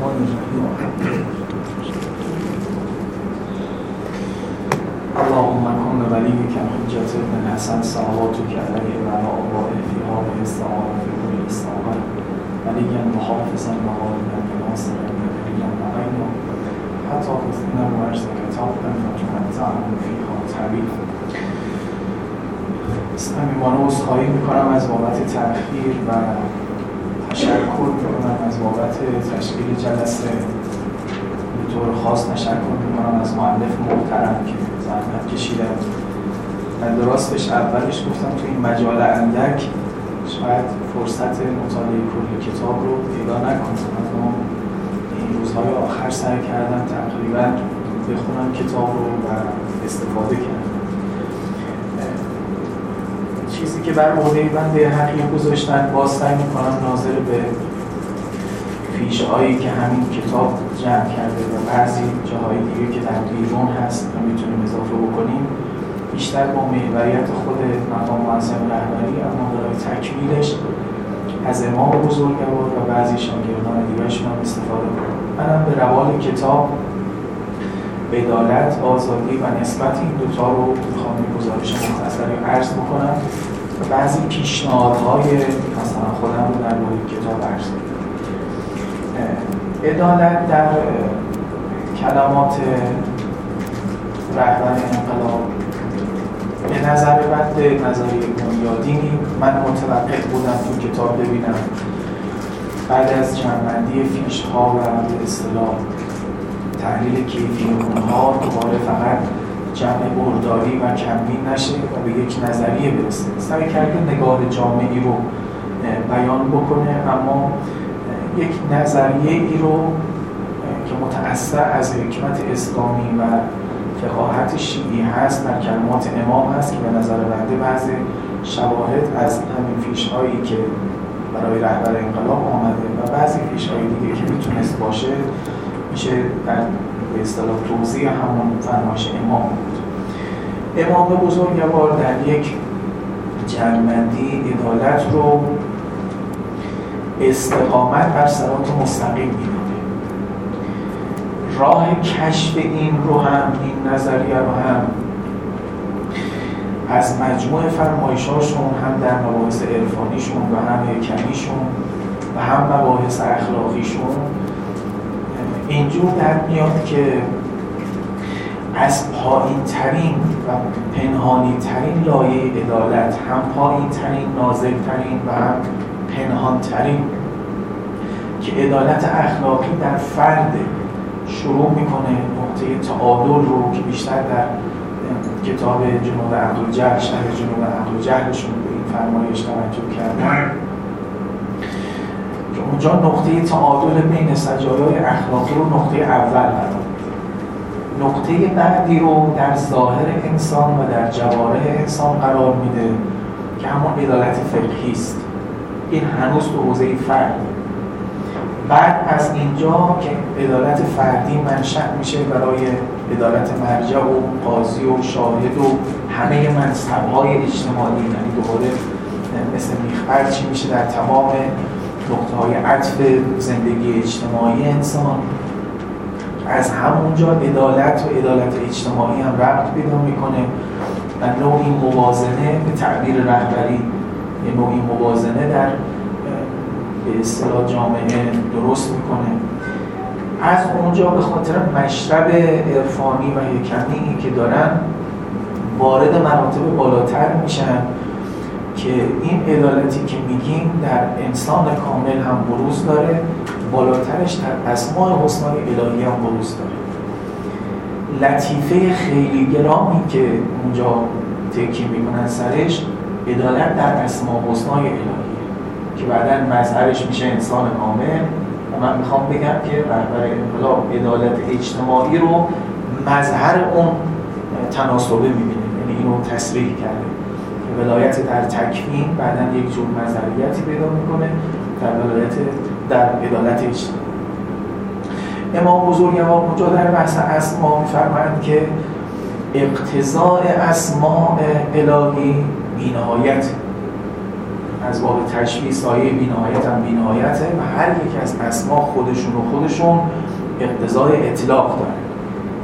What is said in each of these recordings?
اللهم کن ولیک حجت ابن الحسن صلواتک علیه و علی آبائه فی هذه الساعه فی کل استاقه ولیا محافظا مغالبا ناصرا نبیا وغیرا حتی تزینه و عجز کتاب فتمتعهم فیها طویلا صمیمانه عذرخواهی می‌کنم از بابت تأخیر و تشکر می‌کنم از بابت تشکیل جلسه. به طور خاص تشکر می‌کنم از معلف محترم که زحمت کشیدن و درستش اولش گفتم تو این مجال اندک شاید فرصت مطالعه کل کتاب رو پیدا نکنم. اما این روزهای آخر سعی کردم تقریبا بخونم کتاب رو و استفاده کردم. چیزی که بر عهده بنده حقیق گذاشتن باز سعی می‌کنم ناظر به فیش هایی که همین کتاب جمع کرده و بعضی جاهای دیگه که در بیرون هست و می‌تونیم اضافه بکنیم بیشتر با محوریت خود مقام معظم رهبری اما برای تکمیلش از امام بزرگوار و بعضی شاگردان دیگرشون هم استفاده کنم. منم به روال کتاب عدالت، آزادی و نسبت این دوتا رو می‌خوام گزارش مختصری عرض بکنم. بعضی پیشنهادهای مثلا خودم رو در مورد کتاب عرض عدالت در کلمات رهبر انقلاب. به نظر بند نظری بنیادینی من متوقع بودم تو کتاب ببینم. بعد از جمعبندی فیش ها و اصطلاح تحلیل کیفی اونها دوباره فقط جمع برداری و کمبین نشه و به یک نظریه برسه. سعی کرده نگاه جامعی رو بیان بکنه اما یک نظریه ای رو که متأثر از حکمت اسلامی و فقاهت شیعی هست در کلمات امام هست که به نظر بنده بعض شواهد از همین فیش هایی که برای رهبر انقلاب آمده و بعضی فیش های دیگه که می‌تونست باشه میشه در به اصطلاح توضیح همون فرمایش امام بود. امام بزرگوار در یک جنبندی عدالت رو استقامت بر سرات مستقیم می‌دونه راه کشف این رو هم این نظریه رو هم از مجموع فرمایشاشون هم در مباحث عرفانیشون و هم حکمیشون و هم مباحث اخلاقیشون اینجور در میاد که از پایین ترین و پنهانی ترین لایه عدالت هم پایین ترین نازل ترین و هم پنهان ترین که عدالت اخلاقی در فرد شروع می‌کنه نقطه تعادل رو که بیشتر در کتاب جنوب عقل جهل شهر جنوب عقل جهلشون به این فرمایش توجه کردن. که اونجا نقطه تعادل بین سجایای اخلاقی رو نقطه اول قرار نقطه بعدی رو در ظاهر انسان و در جوارح انسان قرار میده که همون عدالت فقهی است. این هنوز تو حوزه فرد. بعد از اینجا که عدالت فردی منشأ میشه برای عدالت مرجع و قاضی و شاهد و همه منصبهای اجتماعی یعنی دوباره مثل میخبر چی میشه در تمام نقطه های عطف زندگی اجتماعی انسان. از همونجا عدالت و عدالت اجتماعی هم ربط پیدا می‌کنه و نوعی موازنه به تعبیر رهبری یه نوعی موازنه در به اصطلاح جامعه درست می‌کنه. از اونجا به خاطر مشرب عرفانی و حکمی که دارن وارد مراتب بالاتر میشن. که این عدالتی که میگیم در انسان کامل هم بروز داره بالاترش در اسماع حسنای الهی هم بروز داره. لطیفه خیلی گرامی که اونجا تکی می‌کنن سرش عدالت در اسماع حسنای الهی. که بعدا مظهرش میشه انسان کامل. و من می‌خوام بگم که رهبر انقلاب عدالت اجتماعی رو مظهر اون تناسبه می‌بینه. یعنی اینو تصریح کرده. ولایت در تکوین بعدا یک جور مظهریتی پیدا می‌کنه در ولایت در عدالت امام بزرگوار اونجا در بحث اسما میفرمایند که اقتضاء اسماء الهی بینهایت. از باب تشبیه سایه بینهایت هم بینهایته و هر یک از اسما خودشون و خودشون اقتضای اطلاق داره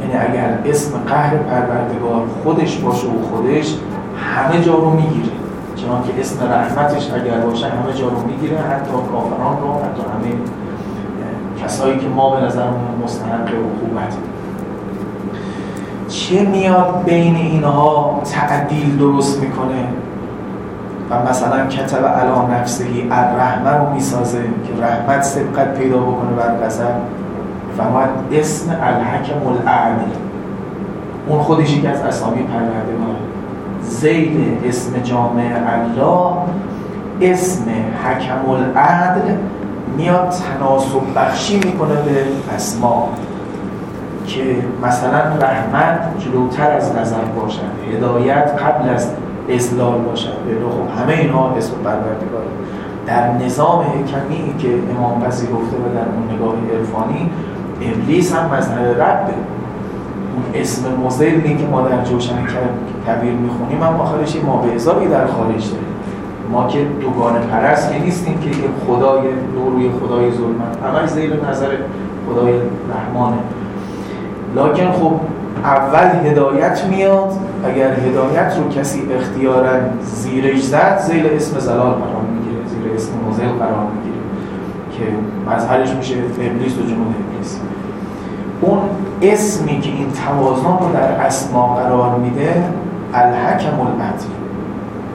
یعنی اگر اسم قهر پروردگار خودش باشه و خودش همه جا رو می‌گیره. چنان که اسم رحمتش اگر باشه همه جا رو می‌گیره حتی کافران رو حتی همه کسایی که ما به نظر مستحق عقوبت. چه میاد بین اینها تعدیل درست می‌کنه؟ و مثلا کتب علا نفسهی الرحمه رو می‌سازه که رحمت سبقت پیدا بکنه بر قذر فرماید اسم الحکم العدل اون خودش یکی از اسامی پروردگار زید اسم جامع الله اسم حکم العدل میاد تناسب بخشی می‌کنه به اسما که مثلا رحمت جلوتر از نظر باشد هدایت قبل از ازلال باشد. خب همه اینا اسم پروردگار در نظام حکمی که امام پذیرفته و در اون نگاه عرفانی ابلیس هم مظهر ربه اون اسم مزدلی که ما در جوشن کبیر می‌خونیم هم آخرش ما به در خارج داره ما که دوگانه پرست که نیستیم که خدای روی خدای ظلمت همش زیر نظر خدای رحمانه. لکن خب اول هدایت میاد. اگر هدایت رو کسی اختیارا زیرش زد زیر اسم زلال قرار می‌گیره. زیر اسم مزل قرار می‌گیره که مظهرش میشه ابلیس و جنود ابلیس. اون اسمی که این توازن رو در اسما قرار میده الحکم العدل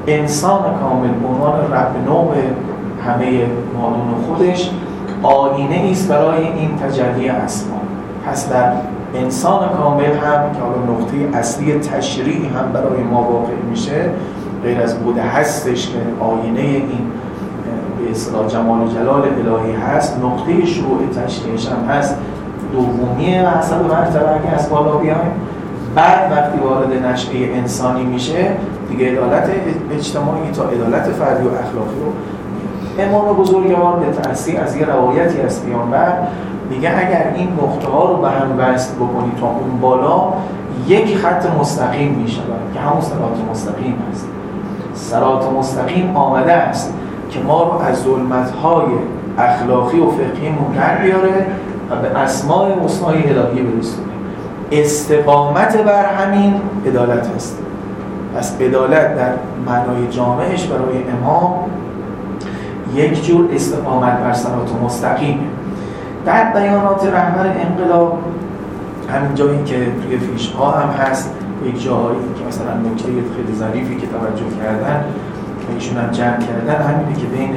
انسان کامل عنوان رب نوع همه مادون خودش آینه است برای این تجلی اسما پس در انسان کامل هم که حالا نقطه اصلی تشریعی هم برای ما واقع میشه غیر از بوده هستش که آینه این به اصطلاح جمال جلال الهی هست نقطه شروع تشریعش هم هست. دومیه و حسب مرتبه اگه از بالا بیایم. بعد وقتی وارد نشعه انسانی میشه دیگه عدالت اجتماعی تا عدالت فردی و اخلاقی رو امام بزرگوار به تأثیر از یه روایتی از پیانبر میگه اگر این نقطه ها رو به هم وصل بکنی تا اون بالا یک خط مستقیم میشه که همون سرات مستقیم هست. سرات مستقیم آمده است که ما رو از ظلمت های اخلاقی و فقهی در بیاره و به اسماع حسنای الهی برسونه استقامت بر همین عدالت است پس عدالت در معنای جامعش برای امام یک جور استقامت بر سرات مستقیمه در بیانات رهبر انقلاب همین جایی که توی فیش ها هم هست یک جایی که مثلا نکته خیلی ظریفی که توجه کردن ایشون هم جمع کردن همینه که بین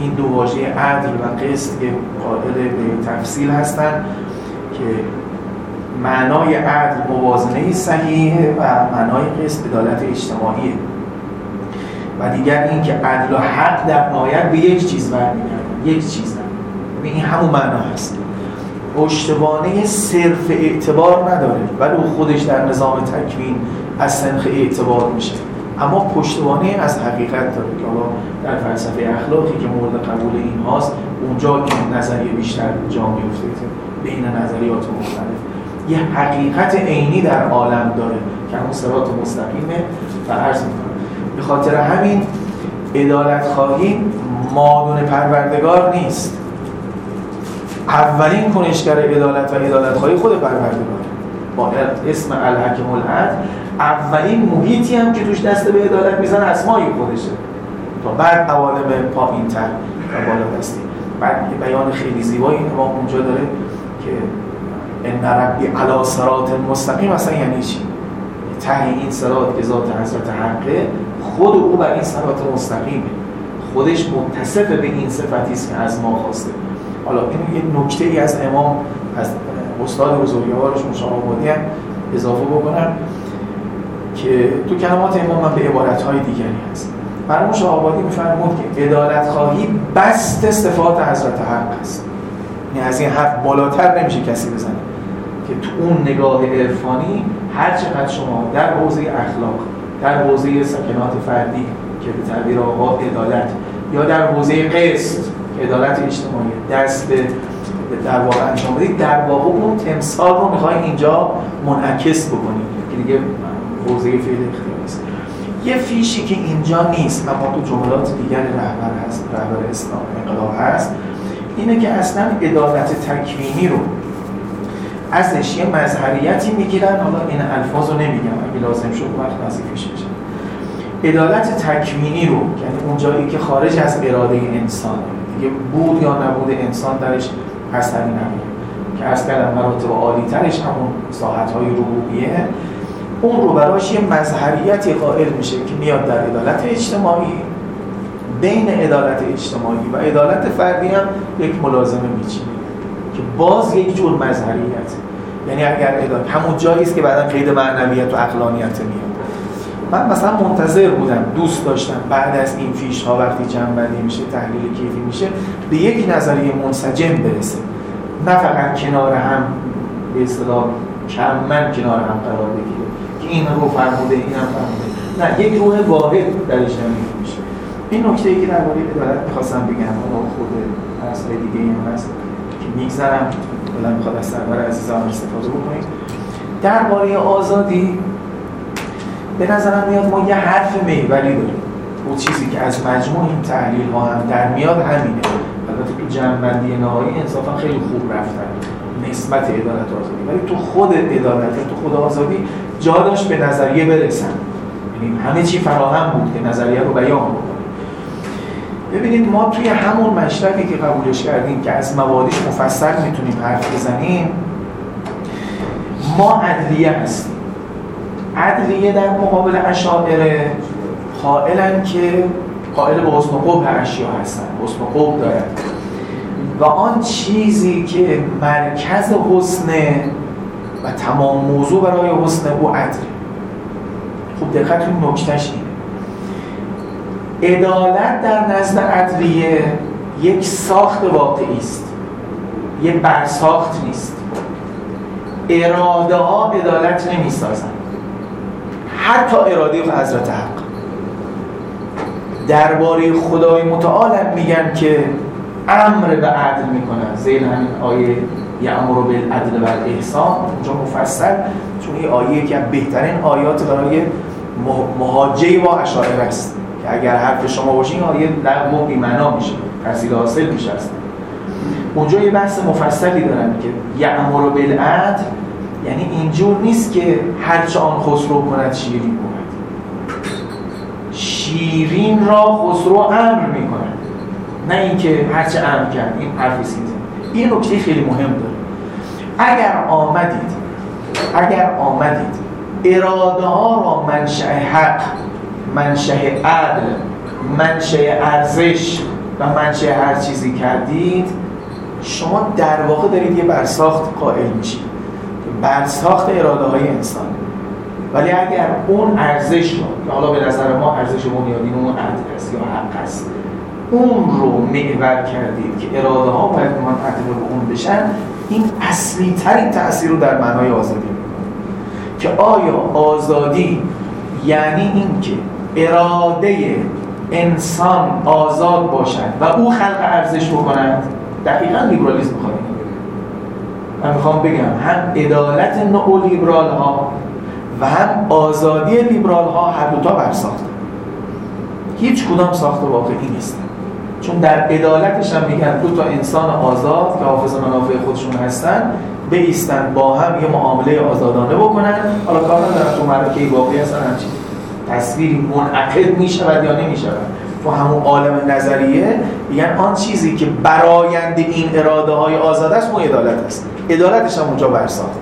این دو واژه عدل و قسط که قائل به تفصیل هستن که معنای عدل موازنه صحیحه و معنای قسط عدالت اجتماعیه. و دیگر این که عدل و حق در نهایت به یک چیز برمیگرده یک چیز این همون معنا هست. پشتوانه صرف اعتبار نداره ولی خودش در نظام تکوین از سنخ اعتبار میشه. اما پشتوانه از حقیقت داره که حالا در فلسفه اخلاقی که مورد قبول این هاست اونجا این نظریه بیشتر جا میفته بین نظریات مختلف. یه حقیقت عینی در عالم داره که همون سرات مستقیمه و عرض می‌کنم. به خاطر همین ادالت خواهی مادون پروردگار نیست. اولین کنشگر عدالت و عدالت خواهی خود پروردگار. با اسم الحکم العدل اولین محیطی هم که توش دست به عدالت میزن اسمایی خودشه. تا بعد عوالم پایین تر و بالا دستی بعد یه بیان خیلی زیبایی امام اونجا داره که ان ربی علا صراط مستقیم. اصلا یعنی چی؟ ته این صراط که ذات حضرت حقه خود او بر این صراط مستقیمه. خودش متصف به این صفتی است که از ما خواسته. حالا این یک نکته ای از امام از استاد بزرگوارش مشاهبادی هم اضافه بکنم. که تو کلمات امام من به عبارت های دیگری هست. برای مشاهبادی میفرمود که عدالت خواهی بست صفات حضرت حق است. یعنی از این حرف بالاتر نمیشه کسی بزنه که تو اون نگاه عرفانی هر چقدر شما در حوزه اخلاق در حوزه سکنات فردی که به تعبیر آقا عدالت یا در حوزه قسط عدالت اجتماعی دست به در واقع انجام بدید در واقع اون تمثال رو می‌خوای اینجا منعکس بکنید. که دیگه حوزه فعل اختیاری است یه فیشی که اینجا نیست اما تو جملات دیگر رهبر هست رهبر اسلام انقلاب هست اینه که اصلا عدالت تکوینی رو ازش یه مظهریتی می‌گیرن. حالا این الفاظ رو نمیگم اگه لازم شد وقت نزدیکش بشه. عدالت تکوینی رو یعنی اون جایی که خارج از اراده انسان دیگه بود یا نبود انسان درش اثری نمیده که از کردم مراتب عالی ترش همون ساحت های ربوبیه. اون رو براش یه مظهریتی قائل میشه که میاد در عدالت اجتماعی بین عدالت اجتماعی و عدالت فردی هم یک ملازمه میچینه که باز یک جور مظهریت. یعنی اگر عدالت همون جایی است که بعدا قید معنویت و عقلانیت میاد. من مثلا منتظر بودم دوست داشتم. بعد از این فیش ها وقتی جنبندی میشه تحلیل کیفی میشه به یک نظریه منسجم برسه. نه فقط کنار هم به اصطلاح من کنار هم قرار بگیره. این رو فرموده این هم فرموده. نه یک روح واحد درش نمیده میشه. این نکته ای که درباره عدالت می‌خواستم بگم حالا خود اصل دیگه این هست که میگذرم بلند می‌خواد از سرور عزیزان استفاده بکنیم. درباره آزادی به نظرم میاد ما یه حرف میوری داریم. اون چیزی که از مجموع این تحلیل ها هم در میاد همینه. البته تو جنبندی نهایی انصافا خیلی خوب رفتن. نسبت عدالت آزادی. ولی تو خود عدالت تو خود آزادی جا داشت به نظریه برسن. همه چی فراهم بود که نظریه رو بیان بکنه. ببینید ما توی همون مشرقی که قبولش کردیم که از موادیش مفصل می‌تونیم حرف بزنیم ما عدلیه هستیم. عدلیه در مقابل اشاعره قائلن که قائل به حسن قبح اشیا هستن حسن قبح دارن. و آن چیزی که مرکز حسن و تمام موضوع برای حسن او عدل. خوب دقت این نکتش اینه. عدالت در نزد عدلیه یک ساخت واقعی است. یک برساخت نیست. اراده ها عدالت نمی سازن حتی اراده حضرت حق. درباره خدای متعال میگن که امر به عدل می‌کنن زیر همین آیه یعمر بالعدل و الاحسان اونجا مفصل چون این آیه که بهترین آیات برای مهاجه و اشاعره است. که اگر حرف شما باشه این آیه در بی معنا میشه تحصیل حاصل میشه است اونجا یه بحث مفصلی دارن که یعمر بالعدل یعنی اینجور نیست که هرچه آن خسرو کند شیرین بود شیرین را خسرو امر می‌کنه نه اینکه هرچه امر کرد این حرف سیزه این نکته خیلی مهم داره. اگر آمدید اگر آمدید اراده ها را منشأ حق منشأ عدل منشأ ارزش و منشأ هر چیزی کردید شما در واقع دارید یه برساخت قائل میشید. برساخت اراده های انسان. ولی اگر اون ارزش رو که حالا به نظر ما ارزش بنیادین اون عدل است یا حق است اون رو محور کردید که اراده ها باید منتقل به اون بشن این اصلی ترین تأثیر رو در معنای آزادی که آیا آزادی یعنی اینکه اراده انسان آزاد باشد و او خلق ارزش بکند؟ دقیقا لیبرالیسم می‌خواد من می‌خوام بگم هم عدالت نئو لیبرال ها و هم آزادی لیبرال ها هر دوتا برساخته. هیچ کدام ساخت واقعی نیست. چون در عدالتش هم میگن دو تا انسان آزاد که حافظ منافع خودشون هستن بیستن با هم یه معامله آزادانه بکنن. حالا کار ندارن تو مرکه واقعی هستن همچین تصویری منعقد می‌شود یا نمی‌شود. تو همون عالم نظریه میگن آن چیزی که برایند این اراده های آزاد است اون عدالت است. عدالتش هم اونجا برساخته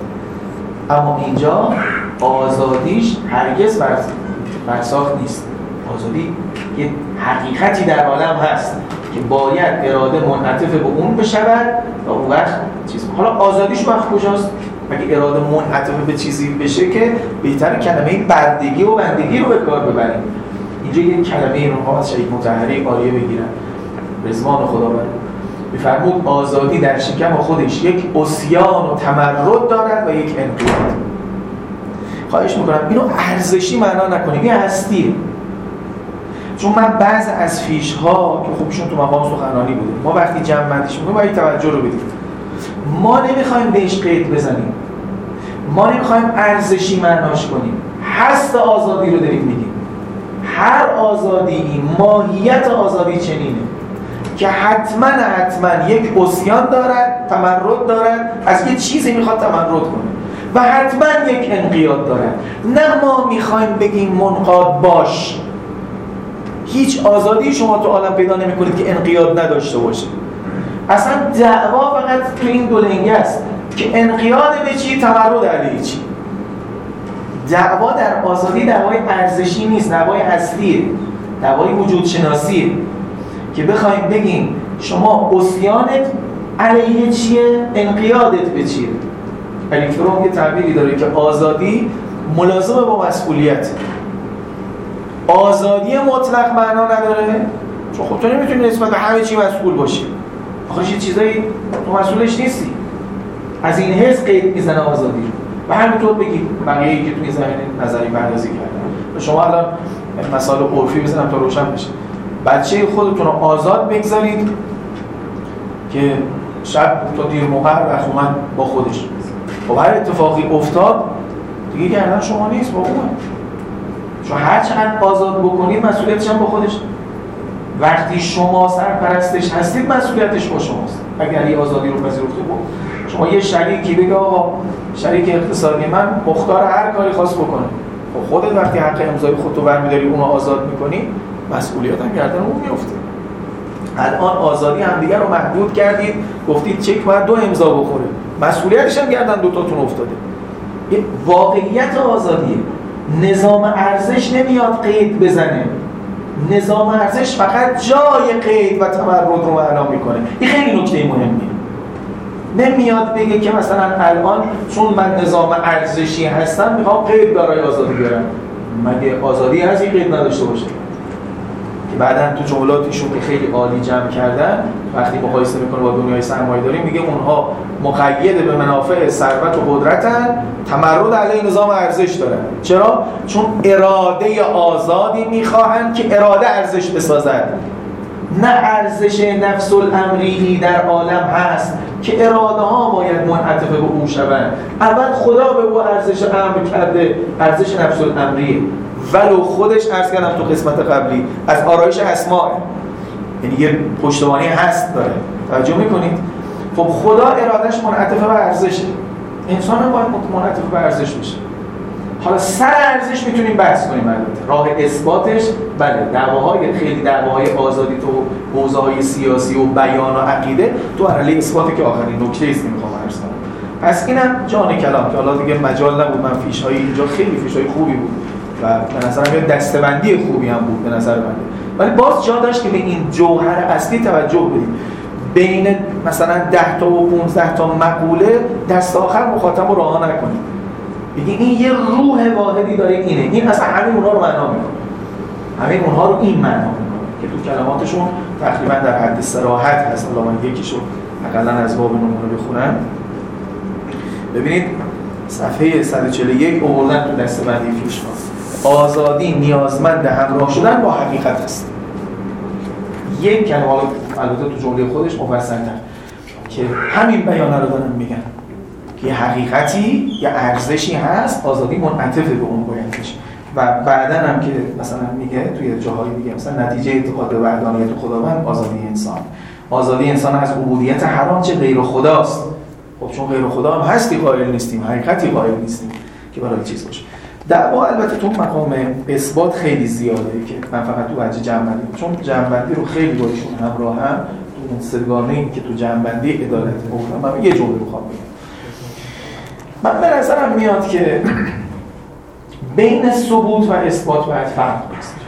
اما اینجا آزادیش هرگز برساخت نیست. آزادی یه حقیقتی در عالم هست که باید اراده منعطف به اون بشود و اون وقت چیز حالا آزادیش وقت کجاست؟ مگه اراده منعطف به چیزی بشه که بهتر کلمه بردگی و بندگی رو به کار ببریم؟ اینجا یه کلمه این رو از شیخ متحری آریه بگیرن رزوان خداوند میفرمود آزادی در شکم خودش یک اسیان و تمرد دارد و یک انقیاد. خواهش می‌کنم اینو ارزشی معنا نکنیم. این هستیه. چون من بعض از فیش ها که خوبشون تو مقام سخنرانی بوده ما وقتی جمع بندیش می‌کنیم باید توجه رو بدیم. ما نمی‌خوایم بهش قید بزنیم. ما نمی‌خوایم ارزشی معناش کنیم. هست آزادی رو داریم میگیم. هر آزادی ماهیت آزادی چنینه. که حتما حتما یک اسیان دارد تمرد دارد از یه چیزی می‌خواد تمرد کنه. و حتما یک انقیاد دارد. نه ما می‌خوایم بگیم منقاد باش. هیچ آزادی شما تو عالم پیدا نمی کنید که انقیاد نداشته باشه اصلا دعوا فقط تو این دو لنگه است که انقیاد به چی؟ تمرد علیه چی؟ دعوا در آزادی دعوای ارزشی نیست دعوای اصلیه دعوای وجود شناسیه که بخوایم بگیم شما اسیانت علیه چیه؟ انقیادت به چیه؟ الیکترون یه تعبیری داره که آزادی ملازم با مسئولیت. آزادی مطلق معنا نداره؟ چون خب تو نمی‌تونی نسبت به همه چی مسئول باشی. آخرش چیزایی تو مسئولش نیستی. از این حس قید می‌زنه آزادی و همینطور بگی بقیه که توی زمین نظری پردازی کردن. شما الان مثال عرفی بزنم تا روشن بشه. بچه خودتون رو آزاد بگذارید که شب تا دیر موقع وقت با خودش. و خب هر اتفاقی افتاد دیگه گردن شما نیست با اون چون هر چقدر آزاد بکنید مسئولیتش هم با خودش. وقتی شما سرپرستش هستید مسئولیتش با شماست. اگر یه آزادی رو پذیرفته بود شما یه شریکی بگه آقا شریک اقتصادی من مختار هر کاری خواست بکنه. خب خودت وقتی حق امضای خودتو برمیداری اونو آزاد می‌کنی مسئولیت هم گردن اون میفته الان آزادی همدیگر رو محدود کردید گفتید چک باید دو امضا بخوره. مسئولیتش هم گردن دوتاتون افتاده. یه واقعیت آزادیه. نظام ارزش نمیاد قید بزنه. نظام ارزش فقط جای قید و تمرد رو معنا می‌کنه. این خیلی نکته مهمیه. نمیاد بگه که مثلا الان چون من نظام ارزشی هستم می‌خوام قید برای آزادی بیارم. مگه آزادی هست این قید نداشته باشه؟ که بعدا تو جملاتشون که خیلی عالی جمع کردن وقتی مقایسه می‌کنه با دنیای سرمایه داری میگه اونها مقید به منافع ثروت و قدرتن تمرد علیه نظام ارزش دارن. چرا؟ چون اراده آزادی می‌خواهند که اراده ارزش بسازد نه ارزش نفس الامری در عالم هست که اراده ها باید منعطف به او شوند. اول خدا به او ارزش امر کرده ارزش نفس الامریه ولو خودش ارز کردم تو قسمت قبلی از آرایش اسماء. یعنی یه پشتوانه هست داره. توجه می‌کنید؟ خب خدا ارادش منعطف به ارزشه. انسان هم باید منعطف به ارزش بشه. حالا سر ارزش می‌تونیم بحث کنیم البته. راه اثباتش بله دعواهای خیلی دعواهای آزادی تو حوزه سیاسی و بیان و عقیده تو علی اثباتی که آخرین نکته است می‌خوام عرض کنم. پس اینم جان کلام که حالا دیگه مجال نبود. من فیش های اینجا خیلی فیش های خوبی بود و به نظرم یه دستبندی خوبی هم بود به نظر من. ولی باز جا داشت که به این جوهر اصلی توجه بدیم. بین مثلا 10 تا و 15 تا مقوله دست آخر مخاطب رو راه نکنیم. بگی این یه روح واحدی داره اینه. این اصلا همین اونها رو معنا می‌کنه. همین اونها رو این معنا می‌کنه. که تو کلماتشون تقریبا در حد سراحت هست. حالا من یکیشو اقلا از باب نمونه بخونم. ببینید صفحه 141 اووردن تو دسته بندی فیش آزادی نیازمند همراه شدن با حقیقت است. یک کلمه البته تو جمله خودش مفصل‌تر که همین بیانه رو دارن میگن. یه حقیقتی یه ارزشی هست آزادی منعطف به اون بایدش و بعدا هم که مثلا میگه توی جاهای دیگه مثلا نتیجه اعتقاد به وحدانیت خداوند آزادی انسان. آزادی انسان از عبودیت هر چه غیر خداست. خب چون غیر خدا هم هستی قائل نیستیم حقیقتی قائل نیستیم که برای چیز باشه. دعوا البته تو مقام اثبات خیلی زیاده که من فقط تو وجه جنبندی چون جنبندی رو خیلی باشون همراه هم تو اون سرگانه این که تو جنبندی عدالت گفتم من یه جمله می‌خوام بگم. من به نظرم میاد که بین ثبوت و اثبات باید فرق بگذاریم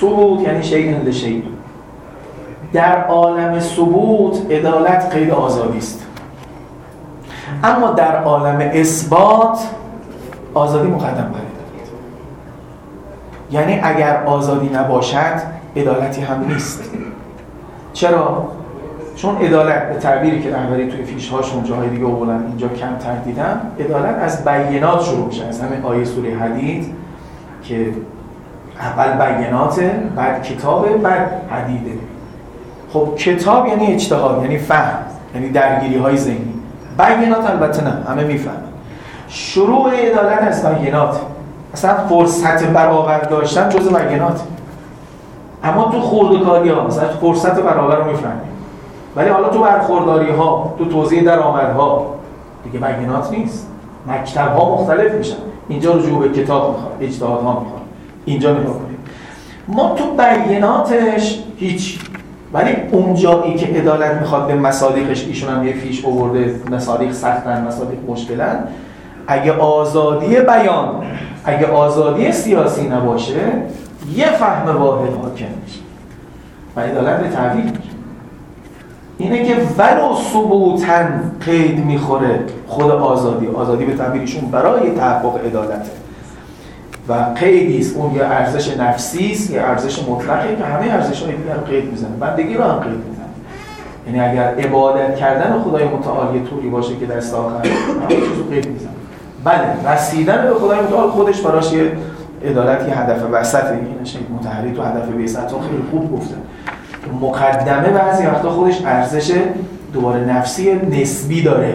ثبوت یعنی شیء لشیء در عالم ثبوت عدالت قید آزادی است. اما در عالم اثبات آزادی مقدم بر یعنی اگر آزادی نباشد عدالتی هم نیست. چرا؟ چون عدالت به تعبیری که رهبری توی فیش هاشون جاهای دیگه اولن اینجا کمتر دیدم عدالت از بینات شروع میشه. از همه آیه سوره حدید که اول بینات بعد کتاب بعد حدیده. خب کتاب یعنی اجتهاد یعنی فهم یعنی درگیری های ذهنی. بینات البته نه همه می‌فهمن. شروع عدالت از بینات. اصلا فرصت برابر داشتن جز بینات اما تو خوردکاری ها مثلا فرصت برابر رو می‌فهمیم ولی حالا تو برخورداری ها تو توضیح درآمدها دیگه بینات نیست. مکتب ها مختلف میشن. اینجا رجوع به کتاب می‌خواد اجتهاد ها می‌خواد. اینجا نگاه کنیم ما تو بیناتش هیچ ولی اون جایی که عدالت می‌خواد به مصادیقش ایشون هم یه فیش آورده مصادیق سختن مصادیق مشکلن. اگه آزادی بیان اگه آزادی سیاسی نباشه یه فهم واحد حاکم میشه. و عدالت به تعویل اینه که ولو ثبوتن قید می‌خوره خود آزادی. آزادی به تعبیرشون برای تحقق عدالته. و قیدی است. اون یه ارزش نفسی است یه ارزش مطلقی که همه ارزش های دیگر قید می‌زنه. بندگی رو هم قید می‌زنه. یعنی اگر عبادت کردن خدای متعال یه طوری باشه که دست آخر همه قید می‌زنه. بله رسیدن به خدای متعال خودش براش یه عدالت یه هدف وسط این شیخ متحری تو هدف بیست خیلی خوب گفته. مقدمه بعضی وقتا خودش ارزش دوباره نفسی نسبی داره.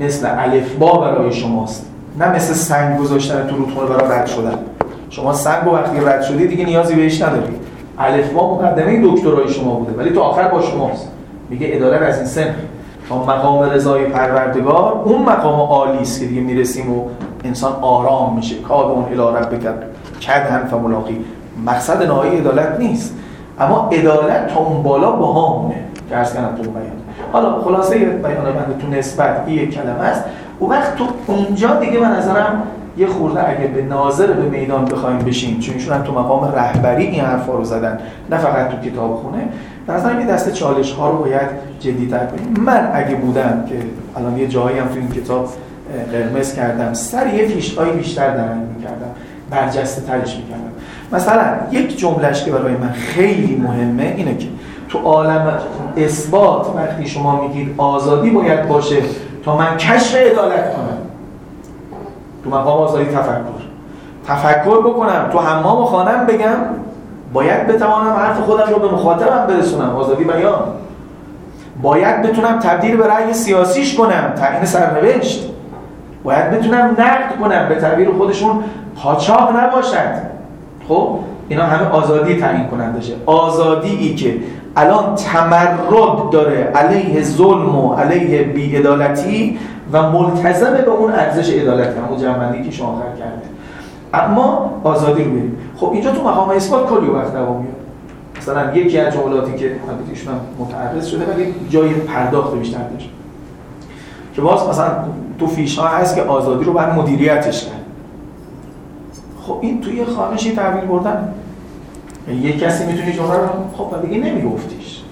مثل الفبا برای شماست. نه مثل سنگ گذاشتن تو رودخونه برای رد شدن. شما سنگ وقتی رد شدی دیگه نیازی بهش نداری. الفبا مقدمه دکترای شما بوده ولی تو آخر با شماست. میگه اداره از این سن تا مقام رضای پروردگار اون مقام عالی است که دیگه می‌رسیم و انسان آرام میشه. کاد اون الی رب کد هم فملاقی. مقصد نهایی عدالت نیست. اما عدالت تا اون بالا باهامونه که عرض کردم تو بیان. حالا خلاصه بیان من تو نسبت یک کلمه است. اون وقت تو اونجا دیگه به نظرم یه خورده اگه به ناظر به میدان بخوایم بشیم چون ایشون تو مقام رهبری این حرفا رو زدن نه فقط تو کتاب خونه نظرم یه دسته چالش ها رو باید جدی تر کنیم. من اگه بودم که الان یه جایی هم تو این کتاب قرمز کردم سر یه فیشتایی بیشتر درنگ می‌کردم برجسته ترش می‌کردم. مثلا یک جملهش که برای من خیلی مهمه اینه که تو عالم اثبات وقتی شما میگید آزادی باید باشه تا من کشف عدالت کنم. تو مقام آزادی تفکر. تفکر بکنم تو حمام خانم بگم باید بتوانم حرف خودم رو به مخاطبم برسونم. آزادی بیان. باید بتونم تبدیل به رأی سیاسیش کنم تعیین سرنوشت. باید بتونم نقد کنم به تعبیر خودشون قاچاق نباشد. خب اینا همه آزادی تعیین کننده آزادی ای که الان تمرد داره علیه ظلم و علیه بیعدالتی و ملتزم به اون ارزش عدالت همون جنبندی که شما کرده اما آزادی رو بریم خب اینجا تو مقام اثبات کلی وقت دوام میاد. مثلا یکی از جملاتی که البته متعرض شده ولی جای پرداخت بیشتر داشت که باز مثلا تو فیش ها هست که آزادی رو باید مدیریتش کرد. خب این توی خانشی تحویل بردن. یه کسی می‌تونی جمله رو خب دیگه نمیگفتیش.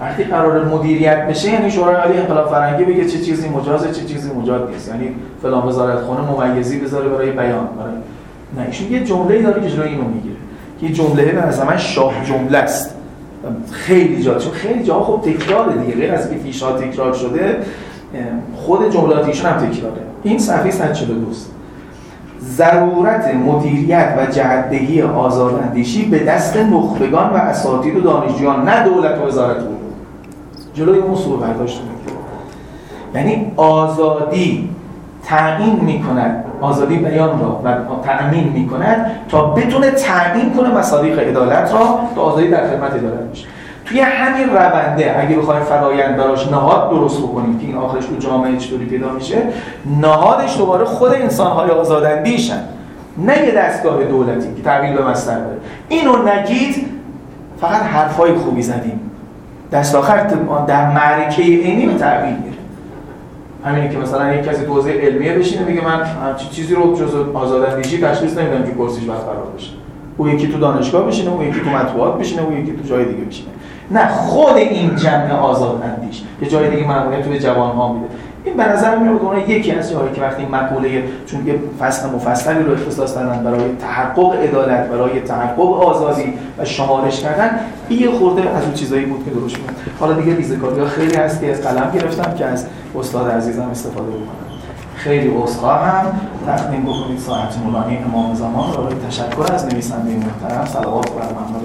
وقتی قرار مدیریت بشه یعنی شورای عالی انقلاب فرنگی بگه چه چیزی مجازه چه چیزی مجاز نیست. یعنی فلان وزارت خونه ممیزی بذاره برای بیان. برای نه ایشون یه جمله‌ای داره که جلوی اینو می‌گیره. که جمله به نظر من شاه جمله است. خیلی جا چون خیلی جا خب تکرار دیگه. غیر از اینکه تکرار شده خود جملات ایشون هم تکراره. این صفحه 142 است ضرورت مدیریت و جهدهی آزاداندیشی به دست نخبگان و اساتید و دانشجویان نه دولت و وزارت بود جلوی اون سور برداشت یعنی آزادی تعیین می‌کند آزادی بیان را و تأمین می‌کند تا بتونه تعیین کنه مصادیق عدالت را تا آزادی در خدمت عدالت میشه توی همین رونده اگه بخوایم فرایند براش نهاد درست بکنیم که این آخرش تو جامعه چطوری پیدا میشه نهادش دوباره خود انسانهای آزاداندیشن نه یه دستگاه دولتی که تحویل به مستر داره اینو نگید فقط حرفای خوبی زدیم. دست آخر در معرکه اینی به تحویل میره. همینی که مثلا یک کسی تو علمیه بشینه میگه من چیزی رو جز آزاداندیشی تشخیص نمیدم که کرسیش برقرار بشه او یکی تو دانشگاه بشینه او یکی تو مطبوعات بشینه او یکی تو جای دیگه بشینه. نه خود این جمع آزاد اندیش یه جای دیگه معمولیت توی جوان ها میده. این به نظر میاد یکی از جاهایی که وقتی مقوله چون یه فصل مفصلی رو اختصاص دادن برای تحقق عدالت برای تحقق آزادی و شمارش کردن یه خورده از اون چیزایی بود که درست بود. حالا دیگه ریزکاری ها خیلی هست که از قلم گرفتم که از استاد عزیزم استفاده بکنم. خیلی هم تقدیم بکنید ساعت مولانی امام زمان را تشکر از نویسنده محترم. صلوات بر محمد